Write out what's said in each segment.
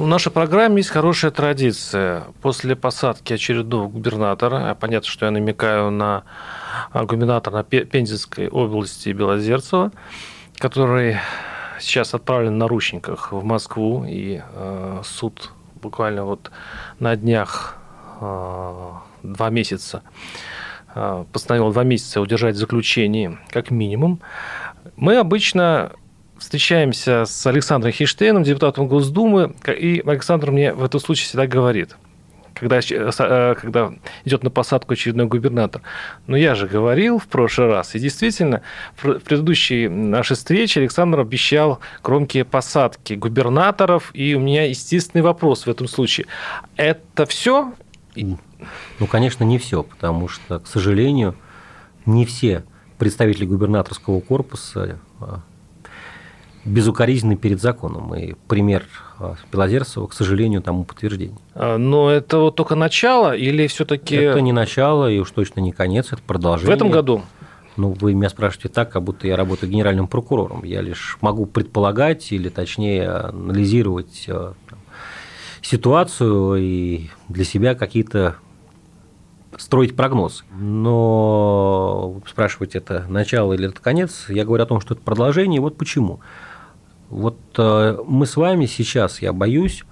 В нашей программе есть хорошая традиция. После посадки очередного губернатора, а понятно, что я намекаю на а, губернатора Пензенской области Белозерцева, который сейчас отправлен на наручниках в Москву, и э, суд буквально вот на днях э, два месяца э, постановил два месяца удержать в заключении как минимум. Мы обычно встречаемся с Александром Хиштейном, депутатом Госдумы, и Александр мне в этом случае всегда говорит, когда, э, когда идет на посадку очередной губернатор. Но я же говорил в прошлый раз, и действительно, в предыдущей нашей встрече Александр обещал громкие посадки губернаторов, и у меня естественный вопрос в этом случае. Это все? Ну, конечно, не все, потому что, к сожалению, не все представители губернаторского корпуса а, безукоризненны перед законом. И пример а, Белозерцева, к сожалению, тому подтверждение. А, но это вот только начало или все-таки... Это не начало, и уж точно не конец, это продолжение. В этом году? Ну, вы меня спрашиваете так, как будто я работаю генеральным прокурором. Я лишь могу предполагать или, точнее, анализировать а, там, ситуацию и для себя какие-то строить прогноз. Но спрашивать это начало или это конец, я говорю о том, что это продолжение, и вот почему. Вот э, мы с вами сейчас, я боюсь,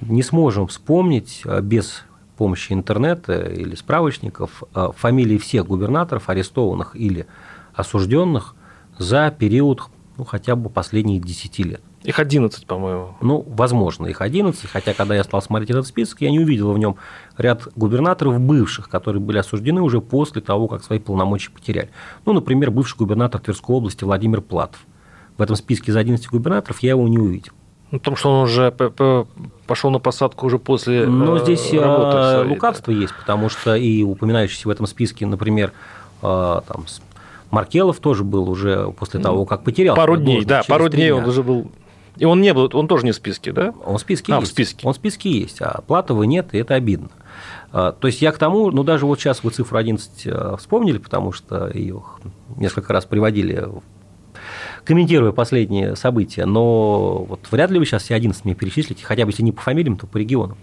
не сможем вспомнить э, без помощи интернета или справочников э, фамилии всех губернаторов, арестованных или осужденных за период ну, хотя бы последних 10 лет. Их 11, по-моему. Ну, возможно, их 11, хотя когда я стал смотреть этот список, я не увидел в нем ряд губернаторов бывших, которые были осуждены уже после того, как свои полномочия потеряли. Ну, например, бывший губернатор Тверской области Владимир Платов – в этом списке из 11 губернаторов я его не увидел. Ну, потому что он уже пошел на посадку уже после Но э, здесь работы лукавство есть, потому что и упоминающийся в этом списке, например, э, там, Маркелов тоже был уже после того, как потерял. Пару дней, да, пару дней он уже был. И он не был, он тоже не в списке, да? Он в списке а, есть. в списке. Он в списке есть, а Платова нет, и это обидно. Э, то есть я к тому, ну даже вот сейчас вы цифру 11 вспомнили, потому что ее несколько раз приводили комментируя последние события, но вот вряд ли вы сейчас все 11 мне перечислите, хотя бы если не по фамилиям, то по регионам.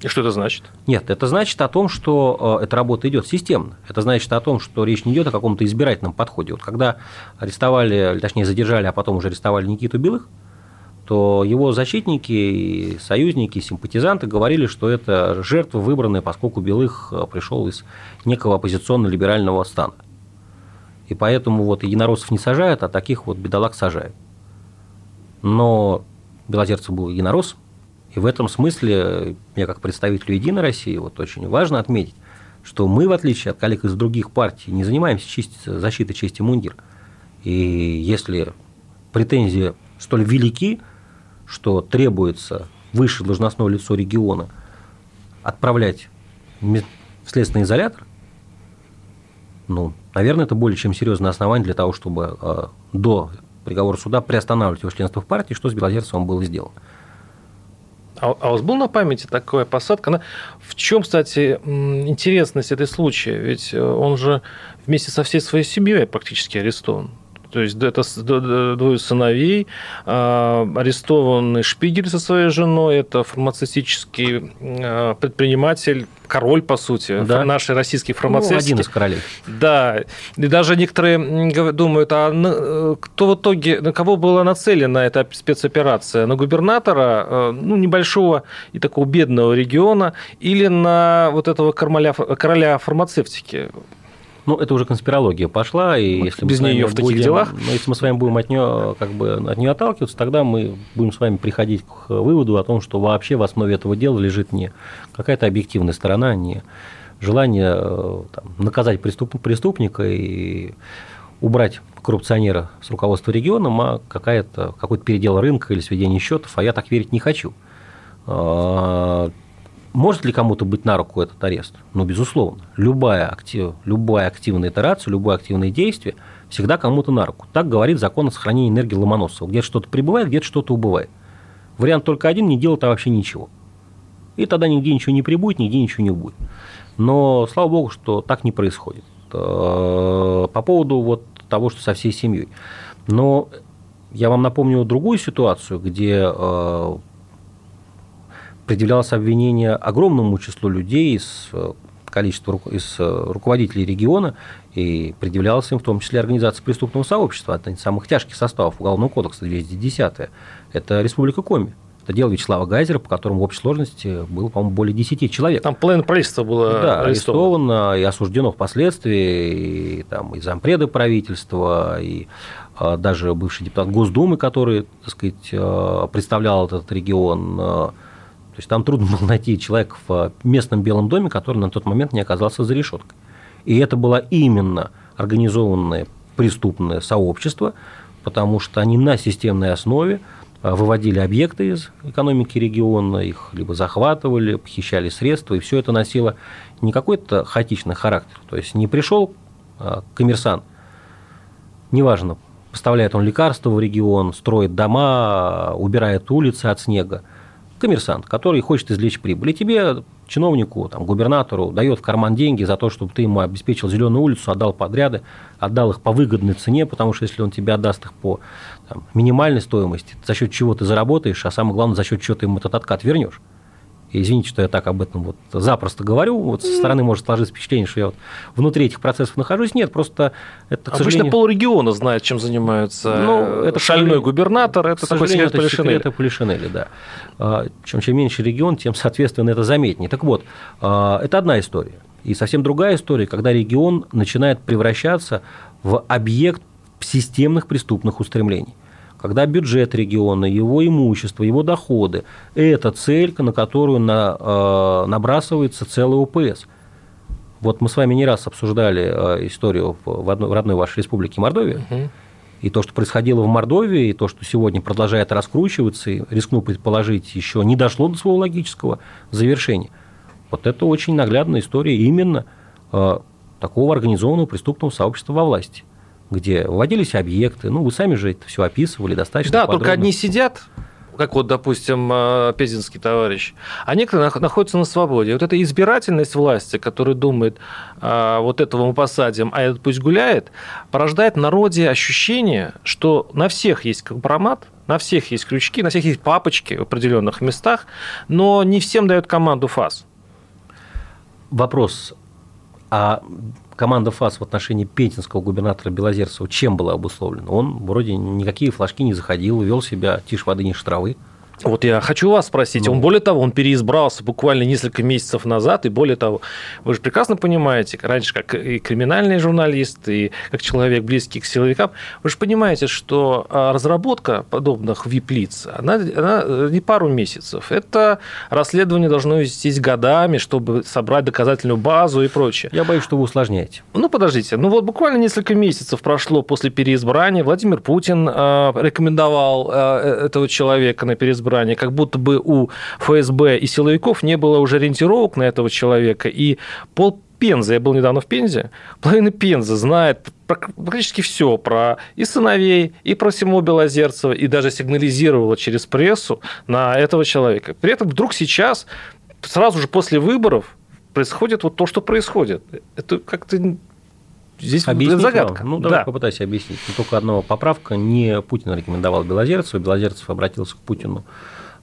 И что это значит? Нет, это значит о том, что э, эта работа идет системно. Это значит о том, что речь не идет о каком-то избирательном подходе. Вот когда арестовали, точнее задержали, а потом уже арестовали Никиту Белых, то его защитники, союзники, симпатизанты говорили, что это жертва выбранная, поскольку Белых э, пришел из некого оппозиционно-либерального стана. И поэтому вот единороссов не сажают, а таких вот бедолаг сажают. Но Белозерцев был единорос, и в этом смысле мне как представителю Единой России вот очень важно отметить, что мы, в отличие от коллег из других партий, не занимаемся честь, защитой чести мундира. И если претензии столь велики, что требуется высшее должностное лицо региона отправлять в следственный изолятор, ну, наверное, это более чем серьезное основание для того, чтобы э, до приговора суда приостанавливать его членство в партии, что с Белозерцевым было сделано. А, а у вас был на памяти такая посадка? Она... В чем, кстати, интересность этой случая? Ведь э, он же вместе со всей своей семьей практически арестован. То есть это двое сыновей, а, арестованный Шпигель со своей женой, это фармацевтический а, предприниматель, король, по сути, да. нашей российских фармацевтики. Ну, один из королей. Да, и даже некоторые думают, а кто в итоге, на кого была нацелена эта спецоперация? На губернатора, а, ну, небольшого и такого бедного региона, или на вот этого короля, короля фармацевтики? Ну, это уже конспирология пошла, и вот если без нее в таких будем, делах. Ну, если мы с вами будем от нее, как бы, от нее отталкиваться, тогда мы будем с вами приходить к выводу о том, что вообще в основе этого дела лежит не какая-то объективная сторона, не желание э, там, наказать преступ, преступника и убрать коррупционера с руководства регионом, а какая-то, какой-то передел рынка или сведение счетов, а я так верить не хочу. Может ли кому-то быть на руку этот арест? Ну, безусловно. Любая, актив, любая активная итерация, любое активное действие всегда кому-то на руку. Так говорит закон о сохранении энергии Ломоносова. Где-то что-то прибывает, где-то что-то убывает. Вариант только один – не делать вообще ничего. И тогда нигде ничего не прибудет, нигде ничего не будет. Но слава богу, что так не происходит. По поводу вот того, что со всей семьей. Но я вам напомню другую ситуацию, где э, предъявлялось обвинение огромному числу людей из э, количества из руководителей региона, и предъявлялось им в том числе организация преступного сообщества, одна из самых тяжких составов Уголовного кодекса 210 это Республика Коми. Это дело Вячеслава Гайзера, по которому в общей сложности было, по-моему, более 10 человек. Там половина правительства было да, арестовано. и осуждено впоследствии, и, там, и зампреды правительства, и а, даже бывший депутат Госдумы, который, так сказать, представлял этот регион. То есть там трудно было найти человека в местном Белом доме, который на тот момент не оказался за решеткой. И это было именно организованное преступное сообщество, потому что они на системной основе Э, выводили объекты из экономики региона, их либо захватывали, похищали средства, и все это носило не какой-то хаотичный характер. То есть не пришел э, коммерсант, неважно, поставляет он лекарства в регион, строит дома, убирает улицы от снега. Коммерсант, который хочет извлечь прибыль. И тебе чиновнику, там, губернатору дает в карман деньги за то, чтобы ты ему обеспечил зеленую улицу, отдал подряды, отдал их по выгодной цене, потому что если он тебе отдаст их по там, минимальной стоимости, за счет чего ты заработаешь, а самое главное, за счет чего ты ему этот откат вернешь. Извините, что я так об этом вот запросто говорю. Вот со стороны может сложиться впечатление, что я вот внутри этих процессов нахожусь. Нет, просто это, к Обычно сожалению... полрегиона знает, чем занимается ну, это шальной губернатор. Это такой секрет Полишинеля. Это Полишинеля, да. А, чем, чем меньше регион, тем, соответственно, это заметнее. Так вот, а, это одна история. И совсем другая история, когда регион начинает превращаться в объект системных преступных устремлений когда бюджет региона, его имущество, его доходы – это цель, на которую на, э, набрасывается целый УПС. Вот мы с вами не раз обсуждали э, историю в, одной, в родной вашей республике Мордовия. Угу. И то, что происходило в Мордовии, и то, что сегодня продолжает раскручиваться, и рискну предположить, еще не дошло до своего логического завершения. Вот это очень наглядная история именно э, такого организованного преступного сообщества во власти где вводились объекты. Ну, вы сами же это все описывали достаточно. Да, подробно. только одни сидят, как вот, допустим, э, Пезинский товарищ, а некоторые находятся на свободе. Вот эта избирательность власти, которая думает, а, вот этого мы посадим, а этот пусть гуляет, порождает в народе ощущение, что на всех есть компромат, на всех есть крючки, на всех есть папочки в определенных местах, но не всем дают команду ФАС. Вопрос, а команда ФАС в отношении пензенского губернатора Белозерцева чем была обусловлена? Он вроде никакие флажки не заходил, вел себя тише воды, ниже травы. Вот я хочу вас спросить. Ну. Он, более того, он переизбрался буквально несколько месяцев назад, и более того, вы же прекрасно понимаете, раньше как и криминальный журналист, и как человек близкий к силовикам, вы же понимаете, что а, разработка подобных вип-лиц, она, она э, не пару месяцев. Это расследование должно вестись годами, чтобы собрать доказательную базу и прочее. Я боюсь, что вы усложняете. Ну, подождите. Ну, вот буквально несколько месяцев прошло после переизбрания. Владимир Путин э, рекомендовал э, этого человека на переизбрание избрания, как будто бы у ФСБ и силовиков не было уже ориентировок на этого человека, и пол Пензы, я был недавно в Пензе, половина Пензы знает практически все про и сыновей, и про Симо Белозерцева, и даже сигнализировала через прессу на этого человека. При этом вдруг сейчас, сразу же после выборов, происходит вот то, что происходит. Это как-то Здесь Объяснить загадка. Вам? Ну, давай да. попытайся объяснить. Но только одного поправка. Не Путин рекомендовал Белозерцеву, Белозерцев обратился к Путину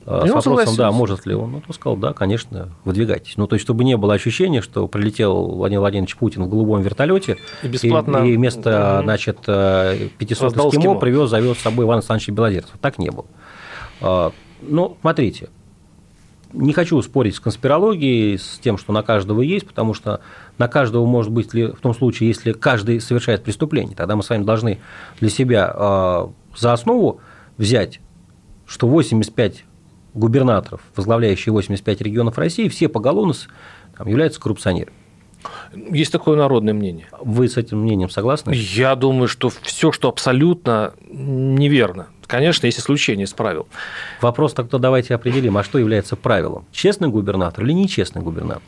э, с вопросом, да, может ли он. Ну, то сказал, да, конечно, выдвигайтесь. Ну, то есть, чтобы не было ощущения, что прилетел Владимир Владимирович Путин в голубом вертолете и, бесплатно... и, и вместо, значит, 500 эскимо, эскимо привез, завез с собой Иван Александрович Белозерцев. Так не было. А, ну, смотрите, не хочу спорить с конспирологией, с тем, что на каждого есть, потому что на каждого может быть ли в том случае, если каждый совершает преступление. Тогда мы с вами должны для себя э, за основу взять, что 85 губернаторов, возглавляющие 85 регионов России, все поголовно там, являются коррупционерами. Есть такое народное мнение. Вы с этим мнением согласны? Я думаю, что все, что абсолютно неверно. Конечно, есть исключения из правил. Вопрос тогда давайте определим, а что является правилом? Честный губернатор или нечестный губернатор?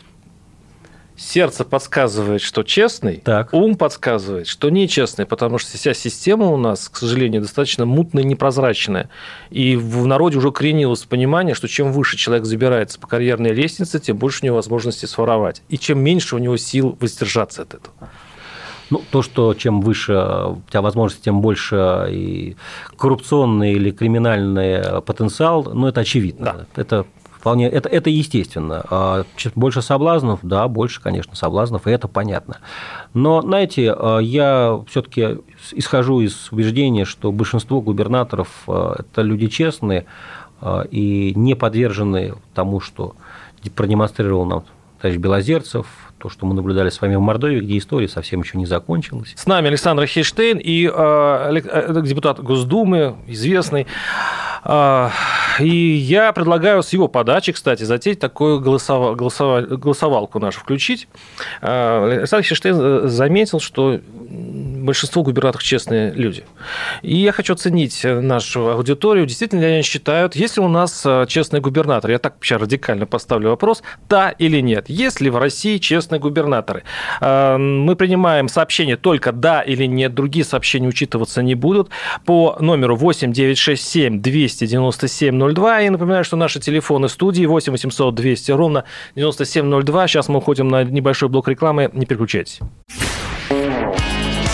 Сердце подсказывает, что честный, так. ум подсказывает, что нечестный, потому что вся система у нас, к сожалению, достаточно мутная и непрозрачная. И в народе уже кренилось понимание, что чем выше человек забирается по карьерной лестнице, тем больше у него возможности своровать. И чем меньше у него сил воздержаться от этого. Ну, то, что чем выше у тебя возможности, тем больше и коррупционный или криминальный потенциал, ну, это очевидно. Да. Это вполне, это, это естественно. А больше соблазнов, да, больше, конечно, соблазнов, и это понятно. Но, знаете, а, я все-таки исхожу из убеждения, что большинство губернаторов а, – это люди честные и не подвержены тому, что продемонстрировал нам товарищ Белозерцев, то, что мы наблюдали с вами в Мордовии, где история совсем еще не закончилась. С нами Александр Хейштейн и э, депутат Госдумы, известный. Э, и я предлагаю с его подачи, кстати, затеять такую голосова, голосова, голосовалку нашу включить. Э, Александр Хейштейн заметил, что большинство губернаторов честные люди. И я хочу оценить нашу аудиторию. Действительно ли они считают, есть ли у нас честный губернатор? Я так сейчас радикально поставлю вопрос. Да или нет? Есть ли в России честные губернаторы? Мы принимаем сообщения только да или нет. Другие сообщения учитываться не будут. По номеру 8 967 297 02. И напоминаю, что наши телефоны студии 8 800 200 ровно 9702. Сейчас мы уходим на небольшой блок рекламы. Не переключайтесь.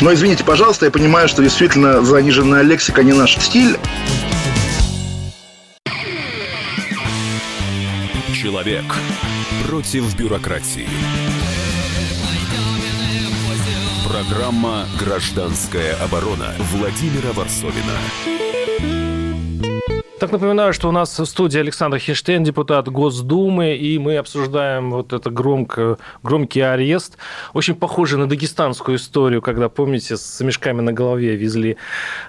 Но извините, пожалуйста, я понимаю, что действительно заниженная лексика не наш стиль. Человек против бюрократии. Программа «Гражданская оборона» Владимира Варсовина. Так напоминаю, что у нас в студии Александр Хиштейн, депутат Госдумы, и мы обсуждаем вот это громко, громкий арест, очень похожий на дагестанскую историю, когда, помните, с мешками на голове везли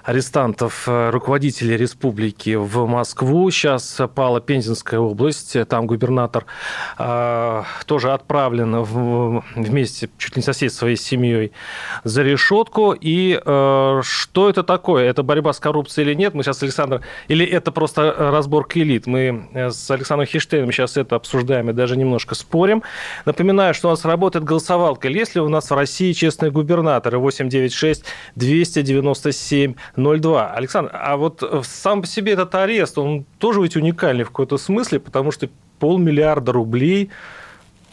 арестантов, руководителей республики в Москву. Сейчас пала Пензенская область, там губернатор э, тоже отправлен в, вместе, чуть ли не со всей своей семьей, за решетку. И э, что это такое? Это борьба с коррупцией или нет? Мы сейчас, Александр, или это просто разборка элит. Мы с Александром Хиштейном сейчас это обсуждаем и даже немножко спорим. Напоминаю, что у нас работает голосовалка. Есть ли у нас в России честные губернаторы? 896 297 02. Александр, а вот сам по себе этот арест, он тоже ведь уникальный в какой-то смысле, потому что полмиллиарда рублей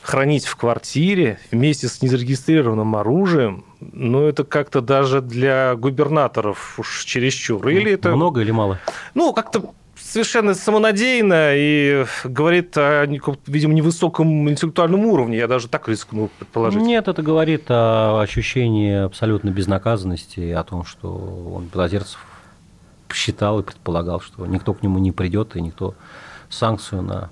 хранить в квартире вместе с незарегистрированным оружием, ну, это как-то даже для губернаторов уж чересчур. Или это... Много или мало? Ну, как-то совершенно самонадеянно и говорит о, видимо, невысоком интеллектуальном уровне. Я даже так рискну предположить. Нет, это говорит о ощущении абсолютно безнаказанности, о том, что он, Белозерцев, считал и предполагал, что никто к нему не придет, и никто санкцию на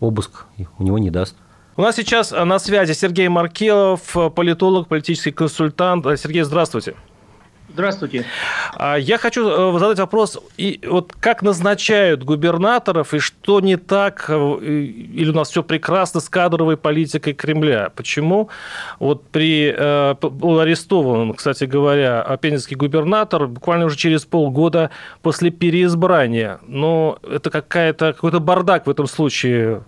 обыск у него не даст. У нас сейчас на связи Сергей Маркелов, политолог, политический консультант. Сергей, здравствуйте. Здравствуйте. Я хочу задать вопрос, и вот как назначают губернаторов, и что не так, или у нас все прекрасно с кадровой политикой Кремля? Почему вот при был арестован, кстати говоря, пензенский губернатор буквально уже через полгода после переизбрания, но это какая-то, какой-то бардак в этом случае,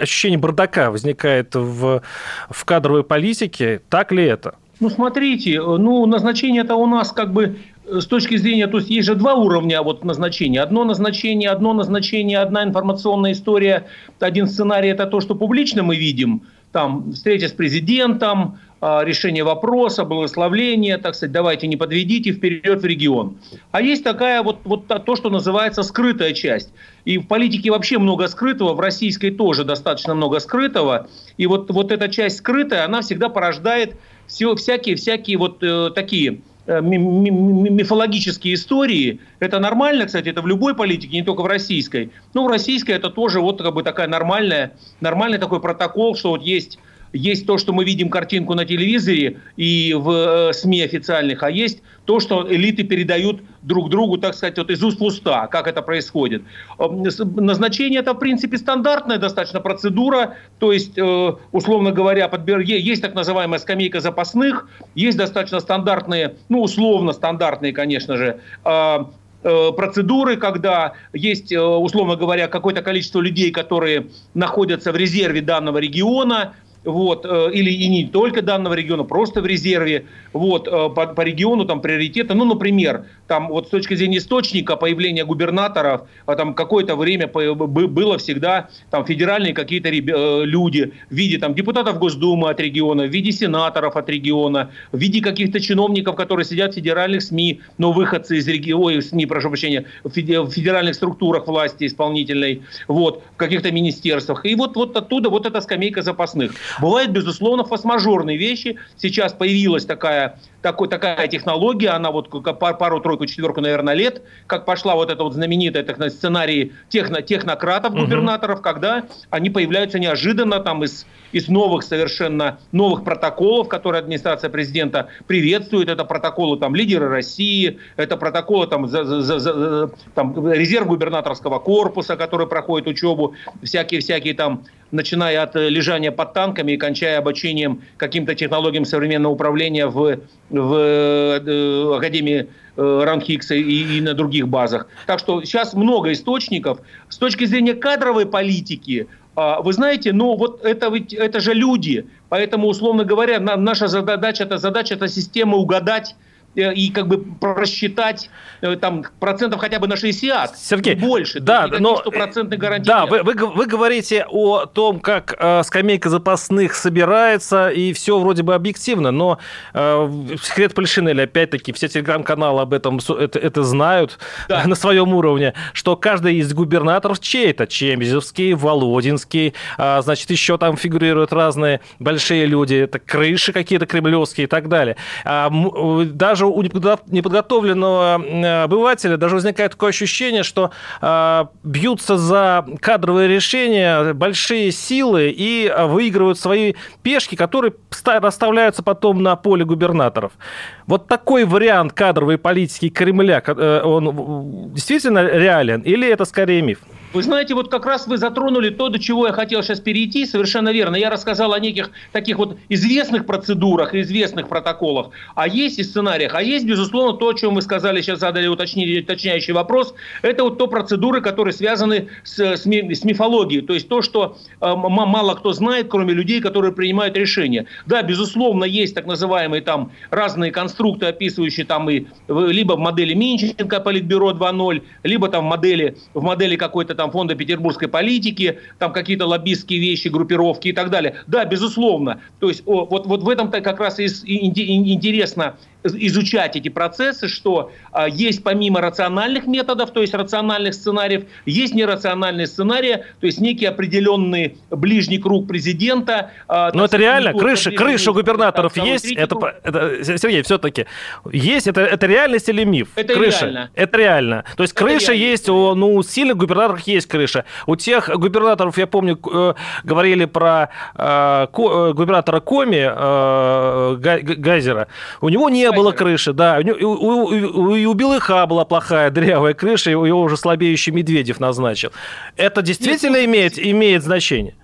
ощущение бардака возникает в, в кадровой политике, так ли это? Ну, смотрите, ну, назначение-то у нас как бы с точки зрения, то есть есть же два уровня вот назначения. Одно назначение, одно назначение, одна информационная история, один сценарий – это то, что публично мы видим, там встреча с президентом, а, решение вопроса, благословление, так сказать, давайте не подведите, вперед в регион. А есть такая вот, вот то, что называется скрытая часть. И в политике вообще много скрытого, в российской тоже достаточно много скрытого. И вот, вот эта часть скрытая, она всегда порождает все, всякие, всякие вот э, такие э, мифологические истории. Это нормально, кстати, это в любой политике, не только в российской. Но в российской это тоже вот как бы такая нормальная, нормальный такой протокол, что вот есть есть то, что мы видим картинку на телевизоре и в э, СМИ официальных, а есть то, что элиты передают друг другу, так сказать, вот из уст в уста, как это происходит. Эм, назначение это, в принципе, стандартная достаточно процедура, то есть, э, условно говоря, подбер... есть так называемая скамейка запасных, есть достаточно стандартные, ну, условно стандартные, конечно же, э, процедуры, когда есть, условно говоря, какое-то количество людей, которые находятся в резерве данного региона, вот, э, или и не только данного региона, просто в резерве, вот, э, по, по региону там приоритеты, ну, например, там вот с точки зрения источника появления губернаторов, а там какое-то время было всегда там федеральные какие-то э, люди в виде там депутатов Госдумы от региона, в виде сенаторов от региона, в виде каких-то чиновников, которые сидят в федеральных СМИ, но выходцы из региона, СМИ, прошу прощения, в федеральных структурах власти исполнительной, вот, в каких-то министерствах. И вот, вот оттуда вот эта скамейка запасных. Бывают, безусловно, фасмажорные вещи. Сейчас появилась такая, такой, такая технология, она вот пару, тройку, четверку, наверное, лет, как пошла вот эта вот знаменитая так, сценарий техно, технократов, губернаторов, угу. когда они появляются неожиданно там из, из новых совершенно новых протоколов, которые администрация президента приветствует. Это протоколы там лидеры России, это протоколы там, за, за, за, там резерв губернаторского корпуса, который проходит учебу, всякие-всякие там начиная от э, лежания под танками и кончая обучением каким-то технологиям современного управления в, в э, Академии э, Ранхикса и, и на других базах. Так что сейчас много источников. С точки зрения кадровой политики, а, вы знаете, ну вот это, ведь, это же люди. Поэтому, условно говоря, наша задача, это задача, это система угадать и как бы просчитать э, там процентов хотя бы на 60, Сергей, больше. Да, но стопроцентной гарантии. Да, вы, вы, вы говорите о том, как э, скамейка запасных собирается, и все вроде бы объективно, но э, секрет Полишинеля, опять-таки, все телеграм-каналы об этом это, это знают да. на своем уровне, что каждый из губернаторов чей-то, Чемизовский, Володинский, э, значит, еще там фигурируют разные большие люди, это крыши какие-то кремлевские и так далее. А, даже даже у неподготовленного э, обывателя даже возникает такое ощущение, что э, бьются за кадровые решения большие силы и выигрывают свои пешки, которые расставляются потом на поле губернаторов. Вот такой вариант кадровой политики Кремля, э, он действительно реален или это скорее миф? Вы знаете, вот как раз вы затронули то, до чего я хотел сейчас перейти, совершенно верно. Я рассказал о неких таких вот известных процедурах, известных протоколах, а есть и сценариях, а есть, безусловно, то, о чем вы сказали, сейчас задали уточняющий вопрос, это вот то процедуры, которые связаны с, с, ми, с мифологией, то есть то, что э, мало кто знает, кроме людей, которые принимают решения. Да, безусловно, есть так называемые там разные конструкты, описывающие там и либо в модели Минченко Политбюро 2.0, либо там в модели, в модели какой-то там фонда петербургской политики, там какие-то лоббистские вещи, группировки и так далее. Да, безусловно. То есть о, вот, вот в этом-то как раз и интересно изучать эти процессы, что а, есть помимо рациональных методов, то есть рациональных сценариев, есть нерациональные сценарии, то есть некий определенный ближний круг президента. А, Но это реально, крыша, крыша губернаторов есть, это, это, Сергей, все-таки, есть, это, это реальность или миф? Это крыша. реально. Это реально. То есть это крыша реально. есть, у, ну, сильных губернаторов есть крыша. У тех губернаторов, я помню, э, говорили про э, э, губернатора Коми, Гайзера, у него не было крыши, да. У, у, Белыха была плохая дырявая крыша, его уже слабеющий Медведев назначил. Это действительно Нет, имеет, имеет значение?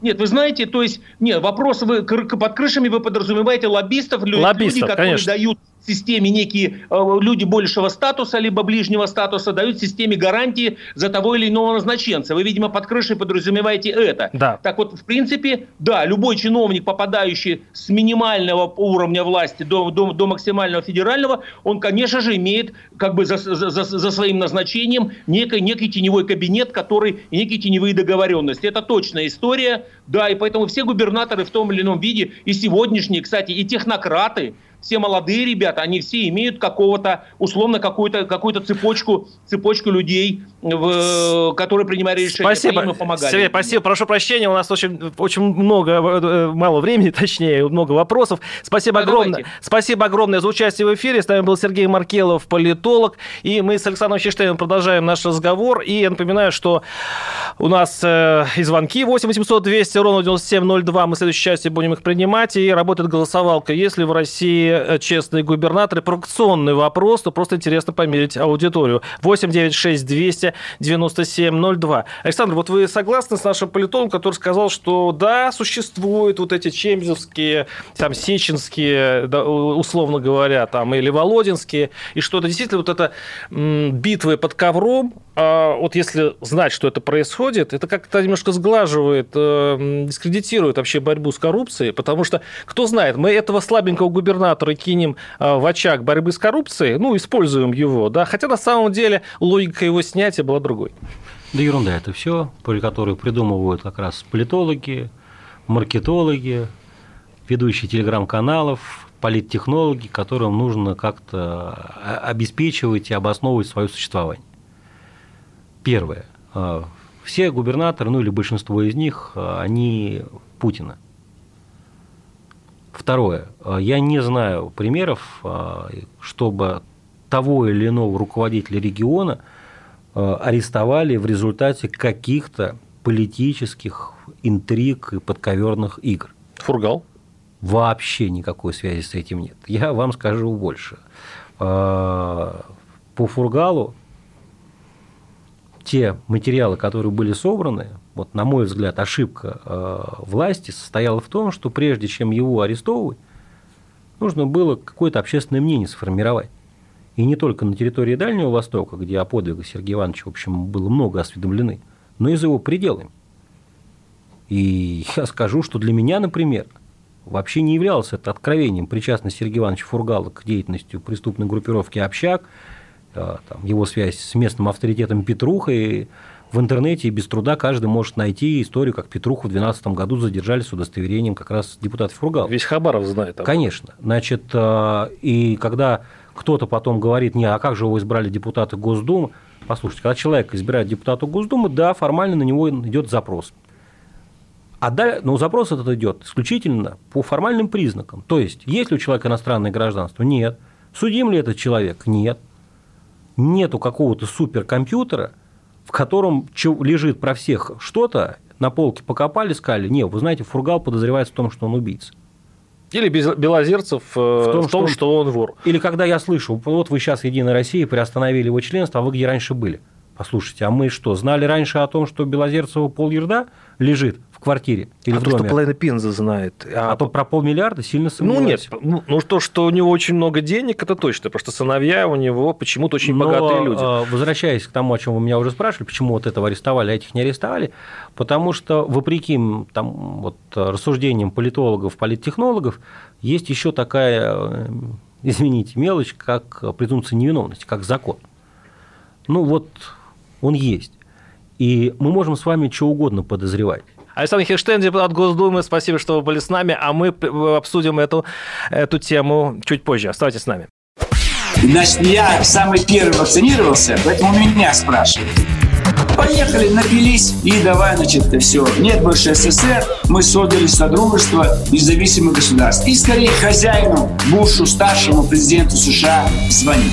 Нет, вы знаете, то есть, нет, вопрос, вы под крышами вы подразумеваете лоббистов, лоббистов люди, которые конечно. дают системе некие э, люди большего статуса, либо ближнего статуса, дают системе гарантии за того или иного назначенца. Вы, видимо, под крышей подразумеваете это. Да. Так вот, в принципе, да, любой чиновник, попадающий с минимального уровня власти до, до, до максимального федерального, он, конечно же, имеет как бы за, за, за своим назначением некий, некий теневой кабинет, который, некие теневые договоренности. Это точная история, да, и поэтому все губернаторы в том или ином виде, и сегодняшние, кстати, и технократы, все молодые ребята, они все имеют какого-то, условно, какую-то какую цепочку, цепочку людей, которые принимают решения. Спасибо, Сергей, спасибо. Прошу прощения, у нас очень, очень много, э, мало времени, точнее, много вопросов. Спасибо да, огромное. Давайте. Спасибо огромное за участие в эфире. С нами был Сергей Маркелов, политолог. И мы с Александром Хиштейном продолжаем наш разговор. И я напоминаю, что у нас э, и звонки 8 800 200 ровно 9702. Мы в следующей части будем их принимать. И работает голосовалка. Если в России э, честные губернаторы, провокационный вопрос, то просто интересно померить аудиторию. 8 9 6 200 97 02. Александр, вот вы согласны с нашим политологом, который сказал, что да, существуют вот эти чемзовские, там, сеченские, условно говоря, там, или володинские, и что это действительно вот это битвы под ковром, а вот если знать, что это происходит, это как-то немножко сглаживает, э, дискредитирует вообще борьбу с коррупцией, потому что, кто знает, мы этого слабенького губернатора кинем э, в очаг борьбы с коррупцией, ну, используем его, да, хотя на самом деле логика его снятия была другой. Да ерунда это все, которую придумывают как раз политологи, маркетологи, ведущие телеграм-каналов, политтехнологи, которым нужно как-то э, обеспечивать и обосновывать свое существование. Первое. А, все губернаторы, ну или большинство из них, а, они Путина. Второе. А, я не знаю примеров, чтобы того или иного руководителя региона арестовали в результате каких-то политических интриг и подковерных игр. Фургал? Вообще никакой связи с этим нет. Я вам скажу больше. По Фургалу те материалы, которые были собраны, вот на мой взгляд, ошибка э, власти состояла в том, что прежде чем его арестовывать, нужно было какое-то общественное мнение сформировать. И не только на территории Дальнего Востока, где о подвигах Сергея Ивановича, в общем, было много осведомлены, но и за его пределами. И я скажу, что для меня, например, вообще не являлось это откровением причастность Сергея Ивановича Фургала к деятельности преступной группировки «Общак», там, его связь с местным авторитетом Петруха, и в интернете без труда каждый может найти историю, как Петруху в 2012 году задержали с удостоверением как раз депутатов Фургал. Весь Хабаров знает. Об Конечно. Значит, э, и когда кто-то потом говорит, не, а как же его избрали депутаты Госдумы, послушайте, когда человек избирает депутата Госдумы, да, формально на него идет запрос. А да, но запрос этот идет исключительно по формальным признакам. То есть, есть ли у человека иностранное гражданство? Нет. Судим ли этот человек? Нет нету какого-то суперкомпьютера, в котором лежит про всех что-то, на полке покопали, сказали, не, вы знаете, Фургал подозревается в том, что он убийца. Или Белозерцев э, в том, в том что, он, что он вор. Или когда я слышу, вот вы сейчас Единая Россия приостановили его членство, а вы где раньше были? Послушайте, а мы что, знали раньше о том, что Белозерцева пол ерда лежит в квартире или а в доме. то, что половина Пенза знает. А, а то про полмиллиарда сильно сомневаюсь. Ну, нет. Ну, ну, то, что у него очень много денег, это точно. Потому что сыновья у него почему-то очень Но, богатые люди. А, возвращаясь к тому, о чем вы меня уже спрашивали, почему вот этого арестовали, а этих не арестовали, потому что, вопреки там, вот, рассуждениям политологов, политтехнологов, есть еще такая, э, извините, мелочь, как презумпция невиновности, как закон. Ну вот он есть. И мы можем с вами что угодно подозревать. Александр Херштейн, депутат Госдумы, спасибо, что вы были с нами, а мы обсудим эту, эту тему чуть позже. Оставайтесь с нами. Значит, я самый первый вакцинировался, поэтому меня спрашивают. Поехали, напились и давай, значит, все. Нет больше СССР, мы создали Содружество независимых государств. И скорее хозяину, Бушу, старшему президенту США звонить.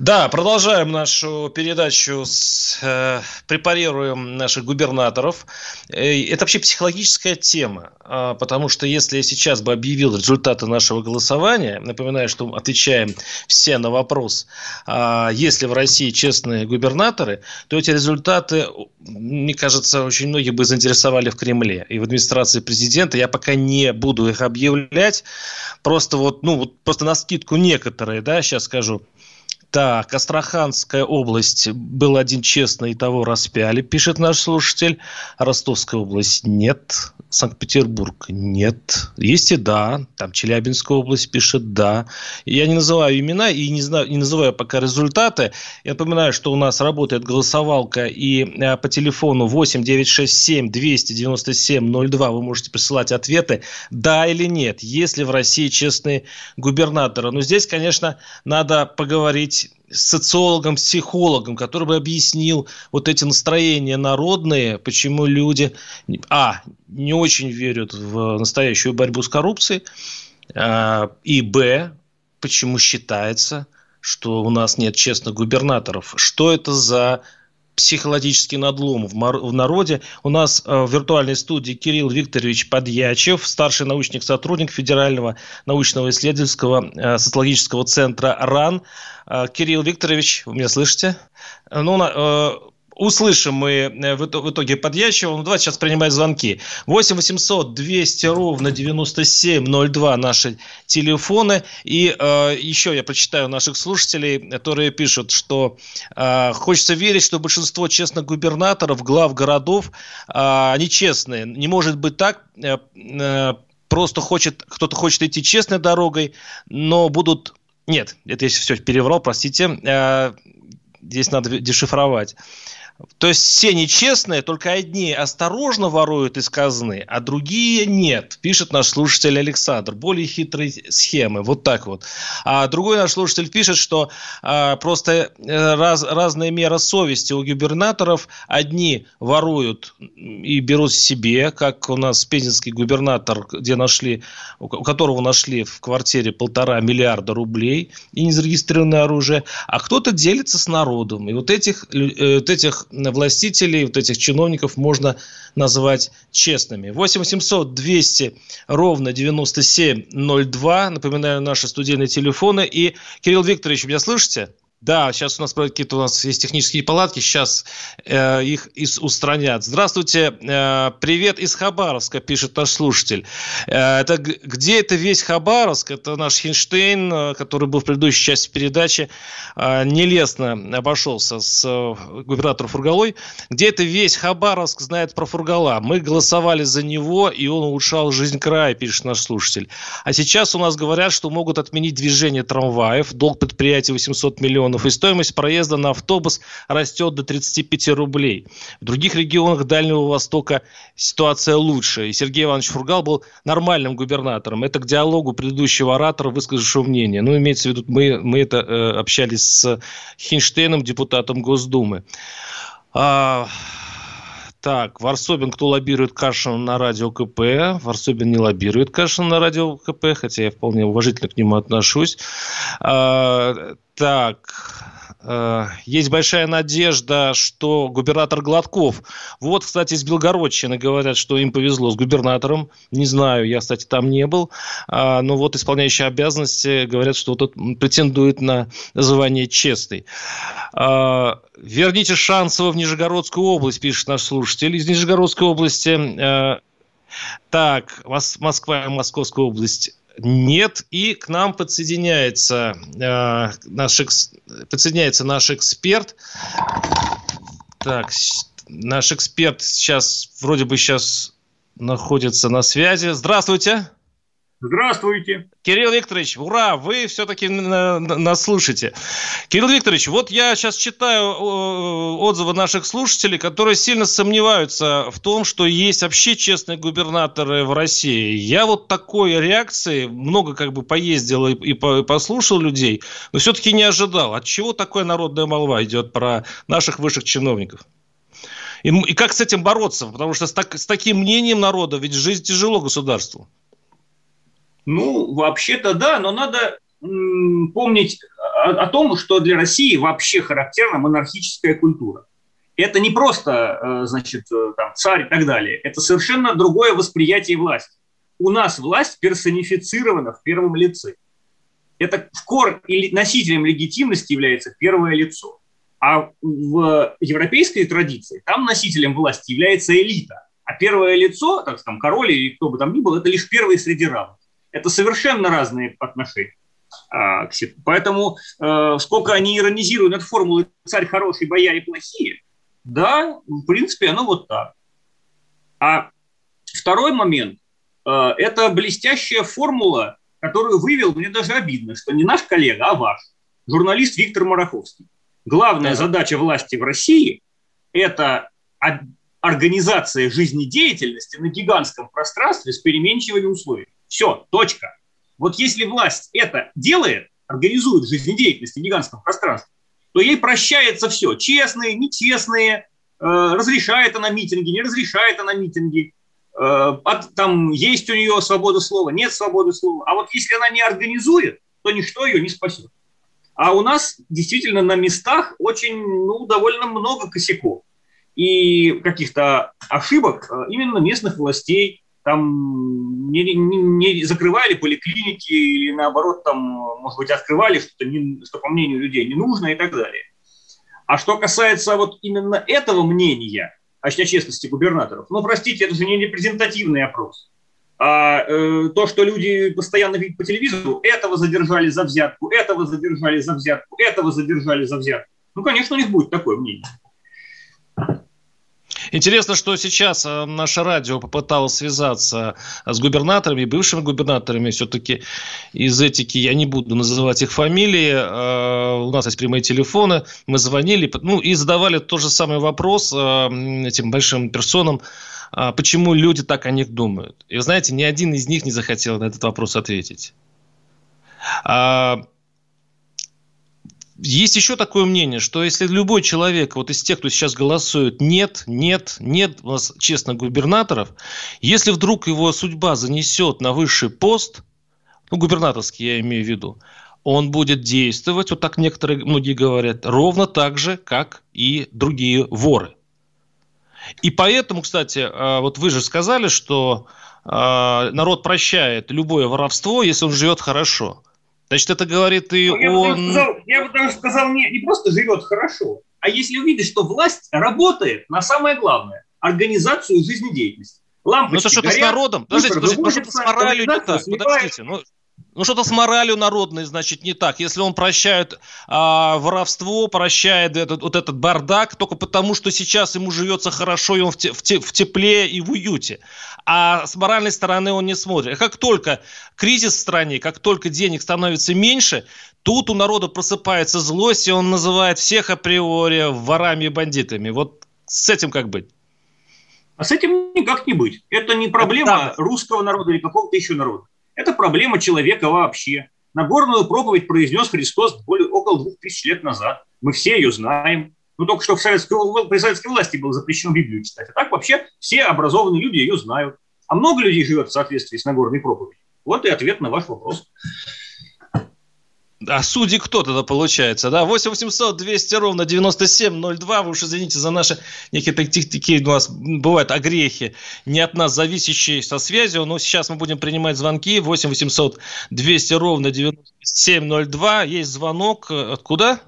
Да, продолжаем нашу передачу, с, э, препарируем наших губернаторов. Э, это вообще психологическая тема, э, потому что если я сейчас бы объявил результаты нашего голосования, напоминаю, что отвечаем все на вопрос, э, есть ли в России честные губернаторы, то эти результаты, мне кажется, очень многих бы заинтересовали в Кремле и в администрации президента. Я пока не буду их объявлять, просто вот, ну, вот просто на скидку некоторые, да, сейчас скажу. Так, Астраханская область. Был один честный, и того распяли, пишет наш слушатель. Ростовская область нет. Санкт-Петербург нет. Есть и да. Там Челябинская область пишет да. Я не называю имена и не, знаю, не называю пока результаты. Я напоминаю, что у нас работает голосовалка и э, по телефону 8 967 297 02 вы можете присылать ответы да или нет. Есть ли в России честные губернаторы? Но здесь, конечно, надо поговорить социологом, психологом, который бы объяснил вот эти настроения народные, почему люди, а, не очень верят в настоящую борьбу с коррупцией, а, и, б, почему считается, что у нас нет честных губернаторов. Что это за психологический надлом в, народе. У нас э, в виртуальной студии Кирилл Викторович Подьячев, старший научник сотрудник Федерального научного исследовательского э, социологического центра РАН. Э, Кирилл Викторович, вы меня слышите? Ну, услышим мы э, в итоге подъящего. Ну, давайте сейчас принимать звонки. 8 800 200 ровно 9702 наши телефоны. И э, еще я прочитаю наших слушателей, которые пишут, что э, хочется верить, что большинство честных губернаторов, глав городов, э, они честные. Не может быть так, э, э, просто хочет, кто-то хочет идти честной дорогой, но будут... Нет, это я все переврал, простите. Здесь надо дешифровать. То есть все нечестные, только одни осторожно воруют из казны, а другие нет, пишет наш слушатель Александр. Более хитрые схемы, вот так вот. А другой наш слушатель пишет, что а, просто э, раз, разная мера совести у губернаторов. Одни воруют и берут себе, как у нас пензенский губернатор, где нашли, у которого нашли в квартире полтора миллиарда рублей и незарегистрированное оружие, а кто-то делится с народом. И вот этих, э, вот этих властителей, вот этих чиновников можно назвать честными. 8 800 200 ровно 9702. Напоминаю, наши студийные телефоны. И, Кирилл Викторович, меня слышите? Да, сейчас у нас какие-то у нас есть технические палатки, сейчас э, их из, устранят. Здравствуйте, э, привет из Хабаровска, пишет наш слушатель. Э, это где это весь Хабаровск? Это наш Хинштейн, э, который был в предыдущей части передачи, э, нелестно обошелся с э, губернатором Фургалой. Где это весь Хабаровск знает про Фургала? Мы голосовали за него, и он улучшал жизнь края, пишет наш слушатель. А сейчас у нас говорят, что могут отменить движение трамваев, долг предприятия 800 миллионов регионов, и стоимость проезда на автобус растет до 35 рублей. В других регионах Дальнего Востока ситуация лучше. И Сергей Иванович Фургал был нормальным губернатором. Это к диалогу предыдущего оратора, высказавшего мнение. Ну, имеется в виду, мы, мы это э, общались с Хинштейном, депутатом Госдумы. А, так, Варсобин, кто лоббирует Кашина на радио КП? Варсобин не лоббирует Кашина на радио КП, хотя я вполне уважительно к нему отношусь. А, так, есть большая надежда, что губернатор Гладков. Вот, кстати, из Белгородчины говорят, что им повезло с губернатором. Не знаю, я, кстати, там не был. А, но вот исполняющие обязанности говорят, что вот он претендует на звание честный. А, верните Шансова в Нижегородскую область, пишет наш слушатель из Нижегородской области. А, так, Москва Московская область нет. И к нам подсоединяется, э, наш, экс, подсоединяется наш эксперт. Так, наш эксперт сейчас, вроде бы сейчас находится на связи. Здравствуйте. Здравствуйте. Кирилл Викторович, ура, вы все-таки нас слушаете. Кирилл Викторович, вот я сейчас читаю отзывы наших слушателей, которые сильно сомневаются в том, что есть вообще честные губернаторы в России. Я вот такой реакции, много как бы поездил и, послушал людей, но все-таки не ожидал. От чего такая народная молва идет про наших высших чиновников? И, и как с этим бороться? Потому что с, так, с таким мнением народа ведь жизнь тяжело государству. Ну, вообще-то да, но надо помнить о, том, что для России вообще характерна монархическая культура. Это не просто, э, значит, э, там, царь и так далее. Это совершенно другое восприятие власти. У нас власть персонифицирована в первом лице. Это в кор или носителем легитимности является первое лицо. А в европейской традиции там носителем власти является элита. А первое лицо, так скажем, король или кто бы там ни был, это лишь первый среди равных. Это совершенно разные отношения. А, поэтому э, сколько они иронизируют над формулой «царь хороший, бояре плохие», да, в принципе, оно вот так. А второй момент э, – это блестящая формула, которую вывел, мне даже обидно, что не наш коллега, а ваш, журналист Виктор Мараховский. Главная задача власти в России – это организация жизнедеятельности на гигантском пространстве с переменчивыми условиями. Все, точка. Вот если власть это делает, организует жизнедеятельность в гигантском пространстве, то ей прощается все. Честные, нечестные, э, разрешает она митинги, не разрешает она митинги. Э, от, там есть у нее свобода слова, нет свободы слова. А вот если она не организует, то ничто ее не спасет. А у нас действительно на местах очень, ну, довольно много косяков и каких-то ошибок э, именно местных властей. Там не, не, не закрывали поликлиники или наоборот там, может быть, открывали что-то, не, что по мнению людей не нужно и так далее. А что касается вот именно этого мнения о честности губернаторов, ну, простите, это же не репрезентативный опрос. А э, то, что люди постоянно видят по телевизору, этого задержали за взятку, этого задержали за взятку, этого задержали за взятку. Ну, конечно, у них будет такое мнение. Интересно, что сейчас э, наше радио попыталось связаться с губернаторами, бывшими губернаторами, все-таки из этики, я не буду называть их фамилии, э, у нас есть прямые телефоны, мы звонили, ну и задавали тот же самый вопрос э, этим большим персонам, а, почему люди так о них думают. И знаете, ни один из них не захотел на этот вопрос ответить. Есть еще такое мнение, что если любой человек, вот из тех, кто сейчас голосует, нет, нет, нет у нас честно губернаторов, если вдруг его судьба занесет на высший пост, ну, губернаторский я имею в виду, он будет действовать, вот так некоторые, многие говорят, ровно так же, как и другие воры. И поэтому, кстати, а, вот вы же сказали, что а, народ прощает любое воровство, если он живет хорошо. Значит, это говорит и я он... Бы сказал, я бы даже сказал, не, не просто живет хорошо, а если увидит, что власть работает на самое главное – организацию жизнедеятельности. Лампочки ну это что-то с народом. Подождите, подождите, ну что-то с моралью не так. Подождите, ну, ну, что-то с моралью народной, значит, не так. Если он прощает а, воровство, прощает этот, вот этот бардак, только потому, что сейчас ему живется хорошо, и он в, те, в, те, в тепле и в уюте. А с моральной стороны он не смотрит. А как только кризис в стране, как только денег становится меньше, тут у народа просыпается злость, и он называет всех априори ворами и бандитами. Вот с этим как быть? А с этим никак не быть. Это не проблема Это русского народа или какого-то еще народа. Это проблема человека вообще. Нагорную проповедь произнес Христос более, около двух тысяч лет назад. Мы все ее знаем. Ну, только что в советской, при советской власти было запрещено Библию читать. А так вообще все образованные люди ее знают. А много людей живет в соответствии с Нагорной проповедью. Вот и ответ на ваш вопрос. А судьи кто тогда получается, да? 8 800 200 ровно 9702. Вы уж извините за наши некие такие у нас бывают огрехи, не от нас зависящие со связью. Но сейчас мы будем принимать звонки. 8 800 200 ровно 9702. Есть звонок. Откуда?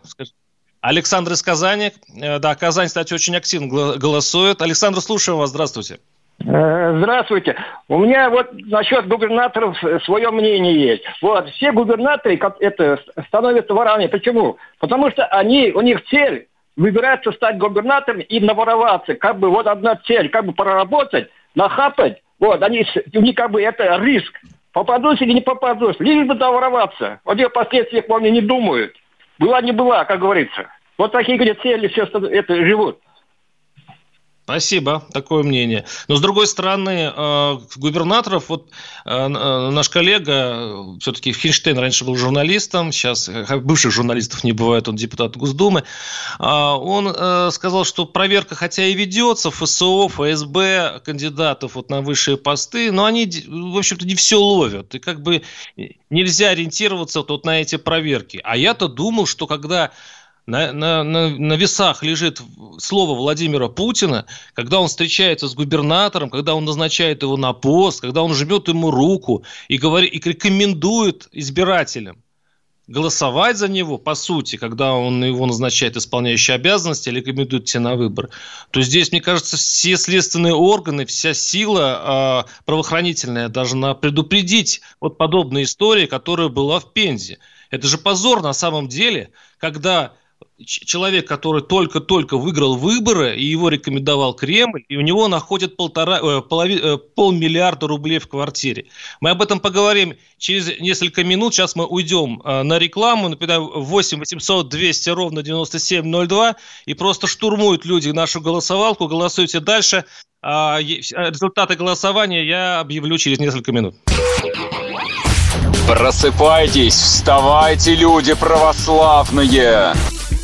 Александр из Казани. Э, да, Казань, кстати, очень активно голосует. Александр, слушаю вас. Здравствуйте. Э, здравствуйте. У меня вот насчет губернаторов свое мнение есть. Вот, все губернаторы как это, становятся ворами. Почему? Потому что они, у них цель выбираться стать губернатором и навороваться. Как бы вот одна цель, как бы проработать, нахапать. Вот, они, у них как бы это риск. Попадусь или не попадусь, лишь бы довороваться. О тех последствиях они не думают. Была не была, как говорится. Вот такие, говорят, цели все это живут. Спасибо, такое мнение. Но с другой стороны, э, губернаторов, вот э, э, наш коллега, все-таки Хинштейн раньше был журналистом, сейчас бывших журналистов не бывает, он депутат Госдумы, он сказал, что проверка хотя и ведется, ФСО, ФСБ, кандидатов вот на высшие посты, но они, в общем-то, не все ловят. И как бы нельзя ориентироваться вот на эти проверки. А я-то думал, что когда на, на, на, на весах лежит слово Владимира Путина, когда он встречается с губернатором, когда он назначает его на пост, когда он жмет ему руку и, говорит, и рекомендует избирателям голосовать за него, по сути, когда он его назначает исполняющий обязанности или рекомендует тебе на выбор, то здесь, мне кажется, все следственные органы, вся сила э, правоохранительная должна предупредить вот подобные истории, которая была в Пензе. Это же позор на самом деле, когда человек, который только-только выиграл выборы, и его рекомендовал Кремль, и у него находят полтора, э, полови, э, полмиллиарда рублей в квартире. Мы об этом поговорим через несколько минут. Сейчас мы уйдем э, на рекламу. Например, 8 800 200 ровно 9702. И просто штурмуют люди нашу голосовалку. Голосуйте дальше. А, результаты голосования я объявлю через несколько минут. Просыпайтесь, вставайте, люди православные!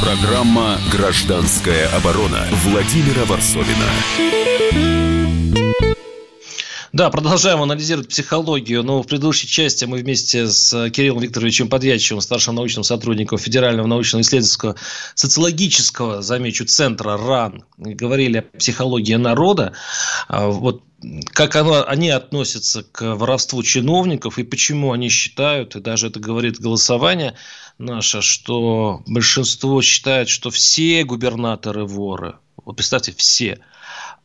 Программа «Гражданская оборона» Владимира Варсовина. Да, продолжаем анализировать психологию. Но в предыдущей части мы вместе с Кириллом Викторовичем Подьячевым, старшим научным сотрудником Федерального научно-исследовательского социологического, замечу, центра РАН, говорили о психологии народа. А, вот как оно, они относятся к воровству чиновников и почему они считают, и даже это говорит голосование – наше, что большинство считает, что все губернаторы воры. Вот представьте, все.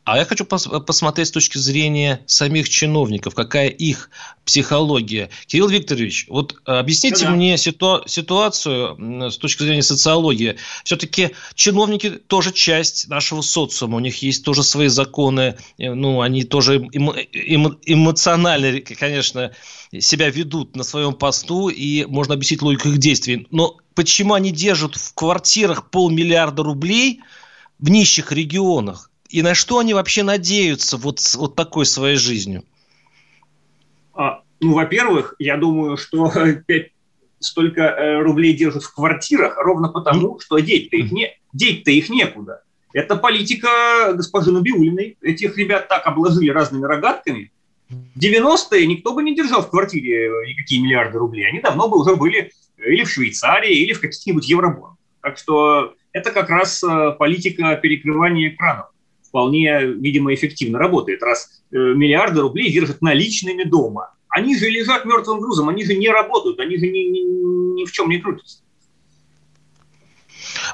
А я хочу пос посмотреть с точки зрения самих чиновников, какая их психология. Кирилл Викторович, вот объясните да -да. мне ситу ситуацию с точки зрения социологии. Все-таки чиновники тоже часть нашего социума, у них есть тоже свои законы, э, ну, они тоже эмо эмо эмоционально, конечно, себя ведут на своем посту, и можно объяснить логику их действий. Но почему они держат в квартирах полмиллиарда рублей в нищих регионах? И на что они вообще надеются вот, вот такой своей жизнью? А, ну, во-первых, я думаю, что столько э, рублей держат в квартирах ровно потому, что деть-то их, не, деть-то их некуда. Это политика госпожи Набиулиной. Этих ребят так обложили разными рогатками. В 90-е никто бы не держал в квартире никакие миллиарды рублей. Они давно бы уже были или в Швейцарии, или в каких-нибудь евробонах. Так что это как раз э, политика перекрывания экранов вполне, видимо, эффективно работает, раз э, миллиарды рублей держат наличными дома. Они же лежат мертвым грузом, они же не работают, они же ни, ни, ни в чем не крутятся.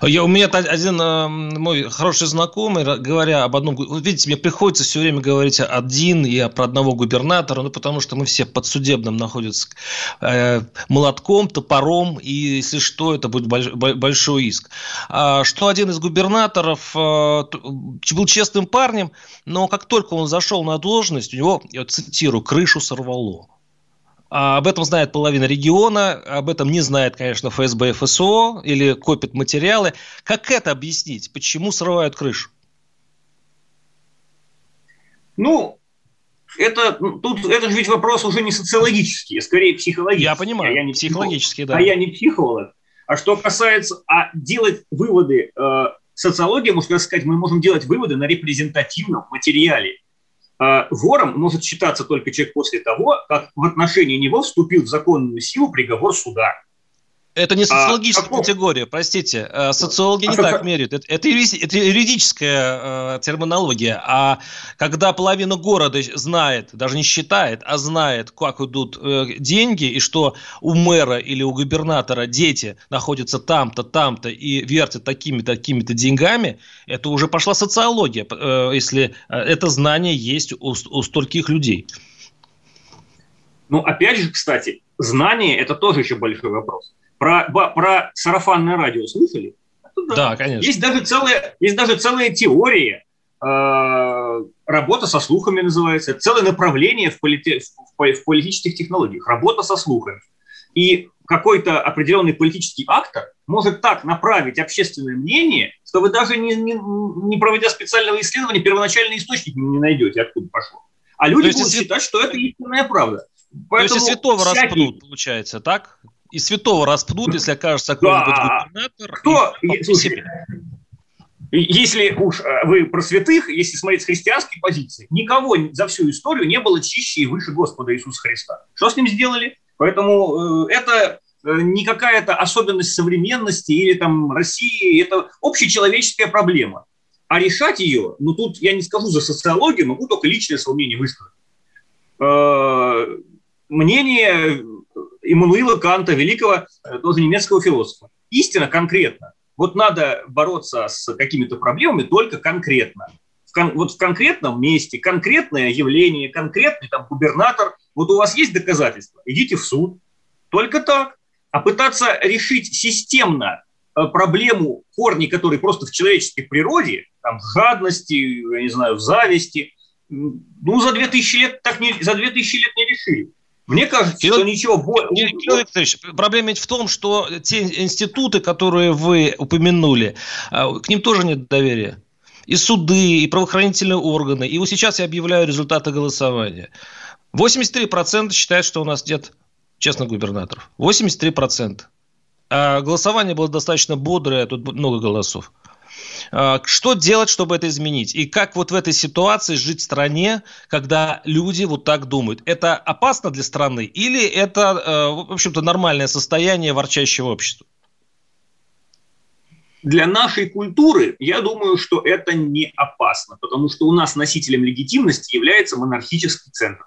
Я, у меня один э, мой хороший знакомый, говоря об одном... Видите, мне приходится все время говорить один и про одного губернатора, ну, потому что мы все под судебным находятся э, молотком, топором, и если что, это будет больш, большой иск. А, что один из губернаторов э, был честным парнем, но как только он зашел на должность, у него, я цитирую, крышу сорвало об этом знает половина региона, об этом не знает, конечно, ФСБ и ФСО или копит материалы. Как это объяснить? Почему срывают крышу? Ну, это, ну, тут, это же ведь вопрос уже не социологический, а скорее психологический. Я понимаю, а я не психологический, да. А я не психолог. А что касается, а делать выводы, э, социология, можно сказать, мы можем делать выводы на репрезентативном материале. Э, вором может считаться только человек после того, как в отношении него вступил в законную силу приговор суда. Это не а социологическая а, категория, простите. Э, социологи а не так меряют. Это, это, это юридическая э, терминология. А когда половина города знает, даже не считает, а знает, как идут э, деньги, и что у мэра или у губернатора дети находятся там-то, там-то и вертят такими-то, такими-то деньгами, это уже пошла социология, э, если э, это знание есть у, у стольких людей. Ну, опять же, кстати, знание – это тоже еще большой вопрос. Про, про сарафанное радио слышали? Да, да, конечно. Есть даже целая, есть даже целая теория, э, работа со слухами называется, целое направление в, полити, в, в политических технологиях, работа со слухами. И какой-то определенный политический актор может так направить общественное мнение, что вы даже не, не, не проводя специального исследования, первоначальный источник не найдете, откуда пошло. А люди будут если... считать, что это истинная правда. Поэтому То есть святого всякий... распнут, получается, так? И святого распнут, если окажется какой-нибудь да. губернатор. Кто? Если уж э, вы про святых, если смотреть с христианской позиции, никого за всю историю не было чище и выше Господа Иисуса Христа. Что с ним сделали? Поэтому э, это э, не какая-то особенность современности или там России, это общечеловеческая проблема. А решать ее, ну тут я не скажу за социологию, могу только личное свое мнение высказать. Мнение Иммануила Канта, великого э, тоже немецкого философа. Истина конкретно. Вот надо бороться с какими-то проблемами только конкретно. В кон, вот в конкретном месте, конкретное явление, конкретный там губернатор. Вот у вас есть доказательства, идите в суд. Только так. А пытаться решить системно э, проблему, корни которые просто в человеческой природе, там, жадности, я не знаю, зависти, ну, за 2000 лет так не, за 2000 лет не решили. Мне кажется, Кирилл, что ничего более... Кирилл Викторович, проблема ведь в том, что те институты, которые вы упомянули, а, к ним тоже нет доверия. И суды, и правоохранительные органы. И вот сейчас я объявляю результаты голосования. 83% считают, что у нас нет честных губернаторов. 83%. А голосование было достаточно бодрое, тут много голосов. А, что делать, чтобы это изменить? И как вот в этой ситуации жить в стране, когда люди вот так думают? Это опасно для страны или это, э, в общем-то, нормальное состояние ворчащего общества? Для нашей культуры, я думаю, что это не опасно, потому что у нас носителем легитимности является монархический центр.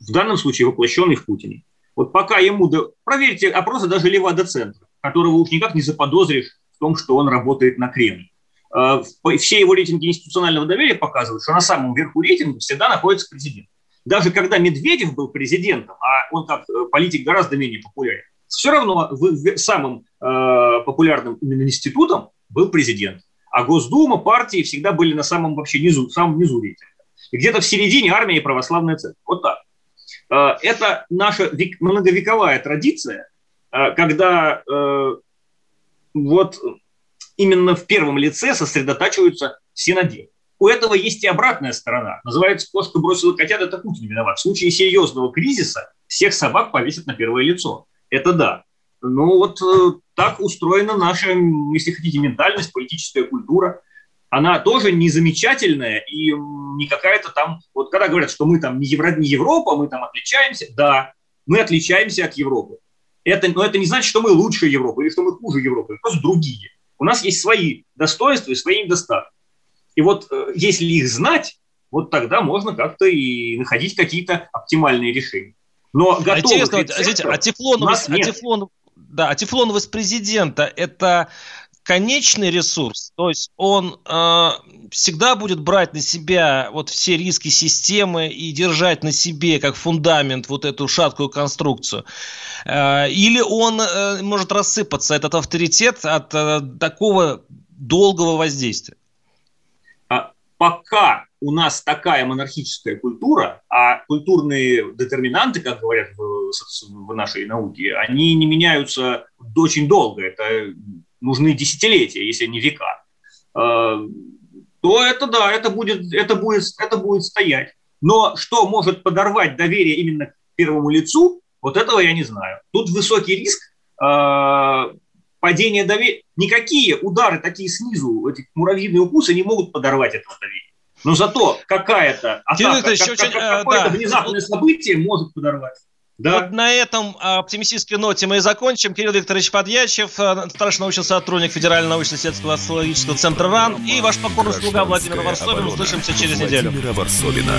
В данном случае воплощенный в Путине. Вот пока ему... До... Проверьте опросы даже Левада-центра, которого уж никак не заподозришь в том, что он работает на Кремль. Э, все его рейтинги институционального доверия показывают, что на самом верху рейтинга всегда находится президент. Даже когда Медведев был президентом, а он как э, политик гораздо менее популярен, все равно самым э, популярным именно институтом был президент. А Госдума, партии всегда были на самом вообще низу, самом низу рейтинга. И где-то в середине армия и православная церковь. Вот так. Это наша многовековая традиция, когда вот именно в первом лице сосредотачиваются все надежды. У этого есть и обратная сторона. Называется «Кошка бросила котят, это Путин виноват». В случае серьезного кризиса всех собак повесят на первое лицо. Это да. Ну вот э, так устроена наша, если хотите, ментальность, политическая культура. Она тоже не замечательная и не какая-то там... Вот когда говорят, что мы там не, Евро, не Европа, мы там отличаемся, да, мы отличаемся от Европы. Это, но это не значит, что мы лучше Европы или что мы хуже Европы, просто другие. У нас есть свои достоинства и свои недостатки. И вот э, если их знать, вот тогда можно как-то и находить какие-то оптимальные решения. Но готовых Интересно, рецептов а тефлоновость, а тефлон, да, а тефлоновость президента – это конечный ресурс, то есть он э, всегда будет брать на себя вот все риски системы и держать на себе как фундамент вот эту шаткую конструкцию, э, или он э, может рассыпаться этот авторитет от э, такого долгого воздействия. А пока у нас такая монархическая культура, а культурные детерминанты, как говорят в, в нашей науке, они не меняются очень долго. Это нужны десятилетия, если не века. Э, то это да, это будет, это будет, это будет стоять. Но что может подорвать доверие именно к первому лицу, вот этого я не знаю. Тут высокий риск э, падения доверия. Никакие удары такие снизу, эти муравьиные укусы не могут подорвать этого доверия. Но зато какая-то атака, как, как, э, какое-то да. внезапное событие может подорвать. Да. Вот на этом а, оптимистической ноте мы и закончим. Кирилл Викторович Подьячев, а, старший научный сотрудник Федерального научно-исследовательского астрологического центра РАН и ваш покорный слуга Владимир Варсобин. Услышимся через неделю. Владимира Варсобина.